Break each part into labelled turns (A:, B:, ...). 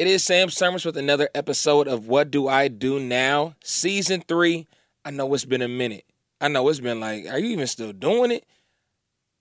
A: It is Sam Sermons with another episode of What Do I Do Now? Season 3. I know it's been a minute. I know it's been like, are you even still doing it?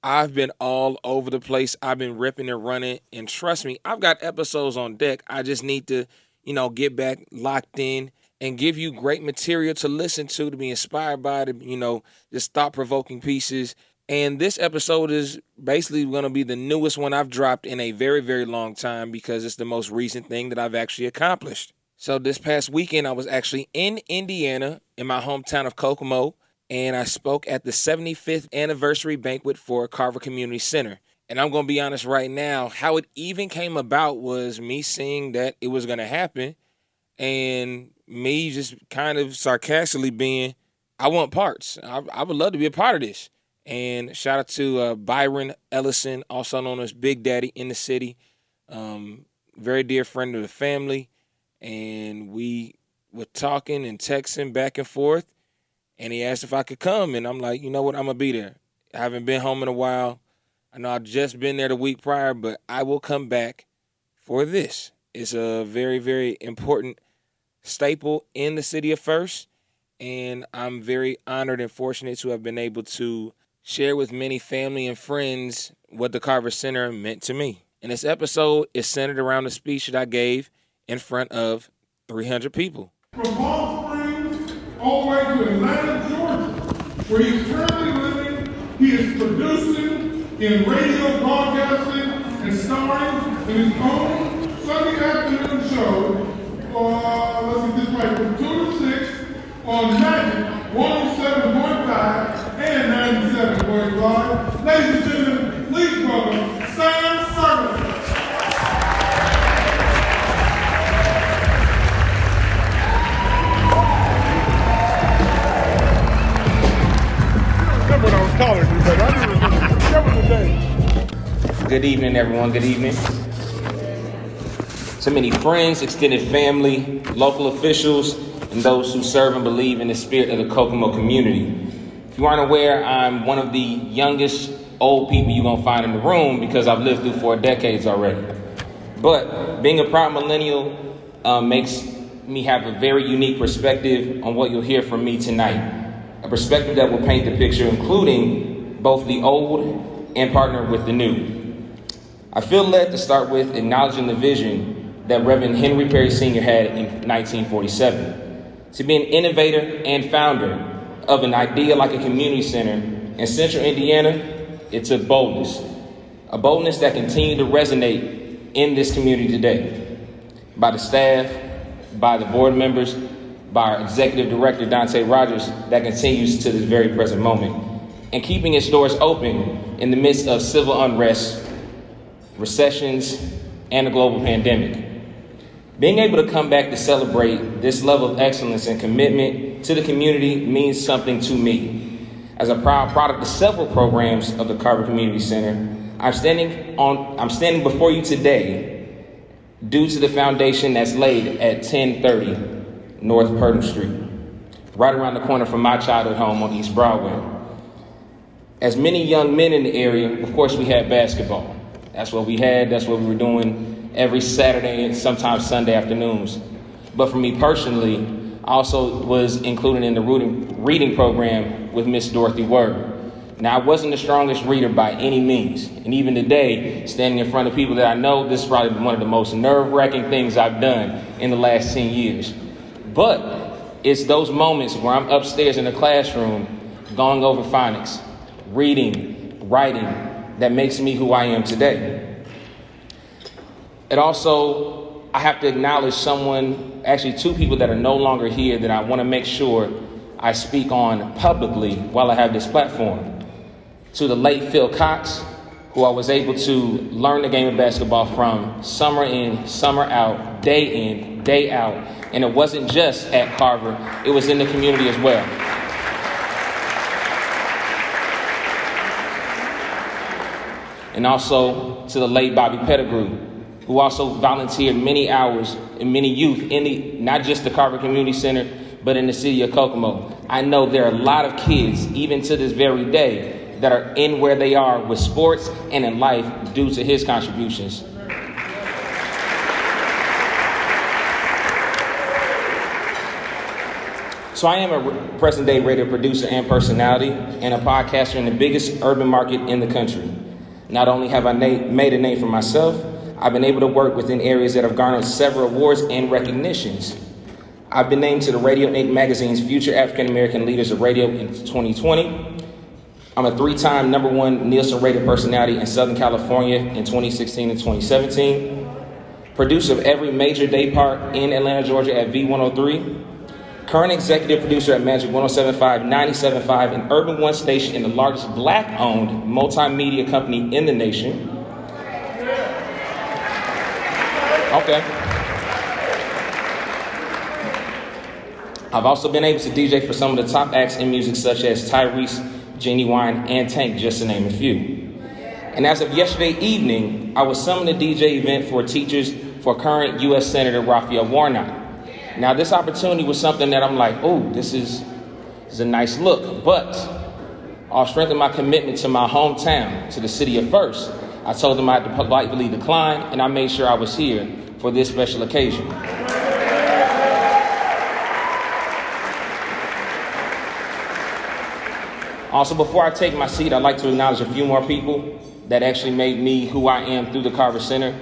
A: I've been all over the place. I've been ripping and running. And trust me, I've got episodes on deck. I just need to, you know, get back locked in and give you great material to listen to, to be inspired by, to, you know, just thought provoking pieces. And this episode is basically going to be the newest one I've dropped in a very, very long time because it's the most recent thing that I've actually accomplished. So, this past weekend, I was actually in Indiana, in my hometown of Kokomo, and I spoke at the 75th anniversary banquet for Carver Community Center. And I'm going to be honest right now, how it even came about was me seeing that it was going to happen and me just kind of sarcastically being, I want parts. I, I would love to be a part of this. And shout out to uh, Byron Ellison, also known as Big Daddy in the city. Um, very dear friend of the family. And we were talking and texting back and forth. And he asked if I could come. And I'm like, you know what? I'm going to be there. I haven't been home in a while. I know I've just been there the week prior, but I will come back for this. It's a very, very important staple in the city of First. And I'm very honored and fortunate to have been able to share with many family and friends what the Carver Center meant to me. And this episode is centered around the speech that I gave in front of 300 people.
B: From Palm Springs all the way to Atlanta, Georgia, where he's currently living, he is producing in radio broadcasting and starring in his own Sunday afternoon show uh, let's get this right, from 2 to 6 on Majic 107.5
A: Good evening, everyone. Good evening. To many friends, extended family, local officials, and those who serve and believe in the spirit of the Kokomo community. If you aren't aware, I'm one of the youngest old people you're gonna find in the room because I've lived through four decades already. But being a proud millennial uh, makes me have a very unique perspective on what you'll hear from me tonight. A perspective that will paint the picture, including both the old and partner with the new. I feel led to start with acknowledging the vision that Reverend Henry Perry Sr. had in 1947 to be an innovator and founder of an idea like a community center in central Indiana. It took boldness, a boldness that continued to resonate in this community today by the staff, by the board members, by our executive director, Dante Rogers, that continues to this very present moment, and keeping its doors open in the midst of civil unrest, recessions, and a global pandemic. Being able to come back to celebrate this level of excellence and commitment to the community means something to me. As a proud product of several programs of the Carver Community Center, I'm standing on I'm standing before you today due to the foundation that's laid at 1030 North Purdum Street, right around the corner from my childhood home on East Broadway. As many young men in the area, of course, we had basketball. That's what we had, that's what we were doing every Saturday and sometimes Sunday afternoons. But for me personally, I also was included in the reading, program with Miss Dorothy Word. Now, I wasn't the strongest reader by any means. And even today, standing in front of people that I know, this is probably one of the most nerve wracking things I've done in the last 10 years. But it's those moments where I'm upstairs in the classroom going over phonics, reading, writing, that makes me who I am today. It also, I have to acknowledge someone, actually, two people that are no longer here that I want to make sure I speak on publicly while I have this platform. To the late Phil Cox, who I was able to learn the game of basketball from summer in, summer out, day in, day out. And it wasn't just at Carver, it was in the community as well. and also to the late Bobby Pettigrew, who also volunteered many hours and many youth in the, not just the Carver Community Center, but in the city of Kokomo. I know there are a lot of kids, even to this very day, that are in where they are with sports and in life due to his contributions. So I am a present day radio producer and personality and a podcaster in the biggest urban market in the country. Not only have I na- made a name for myself, I've been able to work within areas that have garnered several awards and recognitions. I've been named to the Radio Ink magazine's Future African American Leaders of Radio in 2020. I'm a three time number one Nielsen rated personality in Southern California in 2016 and 2017. Producer of every major day part in Atlanta, Georgia at V103 current executive producer at Majic 1075, 975, an Urban One station and the largest black owned multimedia company in the nation. Okay. I've also been able to DJ for some of the top acts in music, such as Tyrese, Ginuwine, and Tank, just to name a few. And as of yesterday evening, I was summoned to DJ event for teachers for current U.S. Senator Raphael Warnock. Now, this opportunity was something that I'm like, oh, this is, this is a nice look. But I'll strengthen my commitment to my hometown, to the city of First. I told them I had to politely decline, and I made sure I was here for this special occasion. Also, before I take my seat, I'd like to acknowledge a few more people that actually made me who I am through the Carver Center.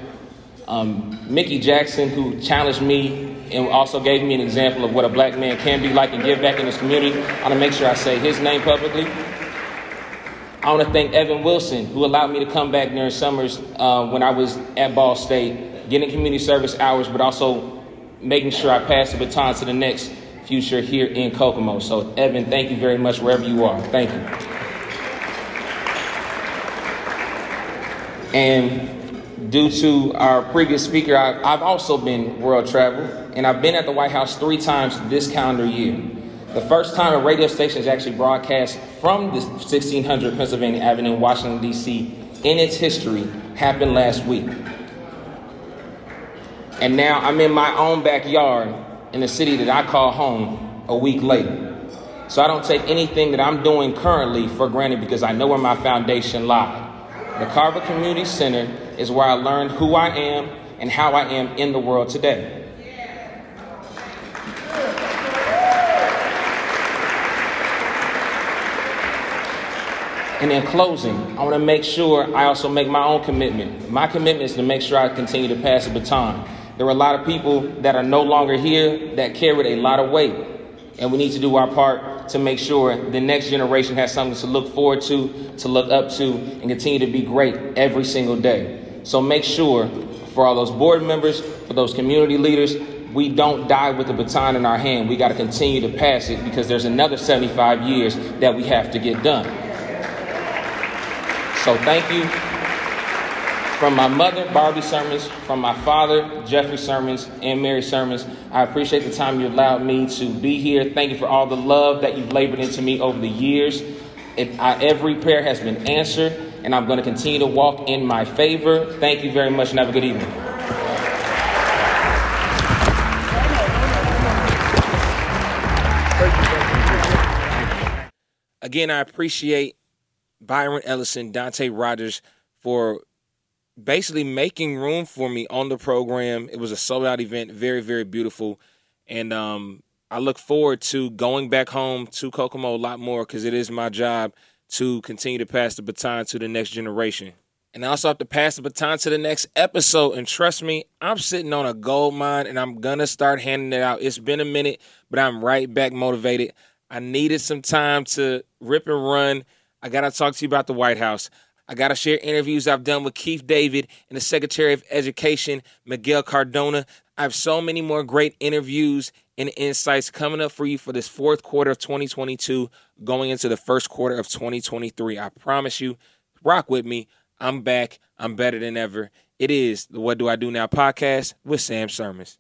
A: Um, Mickey Jackson, who challenged me and also gave me an example of what a black man can be like and give back in his community. I want to make sure I say his name publicly. I want to thank Evan Wilson, who allowed me to come back during summers uh, when I was at Ball State, getting community service hours, but also making sure I pass the baton to the next future here in Kokomo. So, Evan, thank you very much wherever you are. Thank you. And due to our previous speaker, I, I've also been world travel, and I've been at the White House three times this calendar year. The first time a radio station is actually broadcast from the 1600 Pennsylvania Avenue in Washington, D.C. in its history happened last week. And now I'm in my own backyard in the city that I call home a week later. So I don't take anything that I'm doing currently for granted because I know where my foundation lies. The Carver Community Center is where I learned who I am and how I am in the world today. And in closing, I want to make sure I also make my own commitment. My commitment is to make sure I continue to pass the baton. There are a lot of people that are no longer here that carried a lot of weight. And we need to do our part to make sure the next generation has something to look forward to, to look up to, and continue to be great every single day. So make sure for all those board members, for those community leaders, we don't die with the baton in our hand. We got to continue to pass it because there's another 75 years that we have to get done. So thank you from my mother, Barbie Sermons, from my father, Jeffrey Sermons, and Mary Sermons. I appreciate the time you allowed me to be here. Thank you for all the love that you've labored into me over the years. It, I, every prayer has been answered, and I'm going to continue to walk in my favor. Thank you very much, and have a good evening. Again, I appreciate Byron Ellison, Dante Rogers for basically making room for me on the program. It was a sold out event, very, very beautiful. And um, I look forward to going back home to Kokomo a lot more because it is my job to continue to pass the baton to the next generation. And I also have to pass the baton to the next episode. And trust me, I'm sitting on a gold mine and I'm going to start handing it out. It's been a minute, but I'm right back motivated. I needed some time to rip and run. I got to talk to you about the White House. I got to share interviews I've done with Keith David and the Secretary of Education, Miguel Cardona. I have so many more great interviews and insights coming up for you for this fourth quarter of 2022, going into the first quarter of 2023. I promise you, rock with me. I'm back. I'm better than ever. It is the What Do I Do Now podcast with Sam Sermons.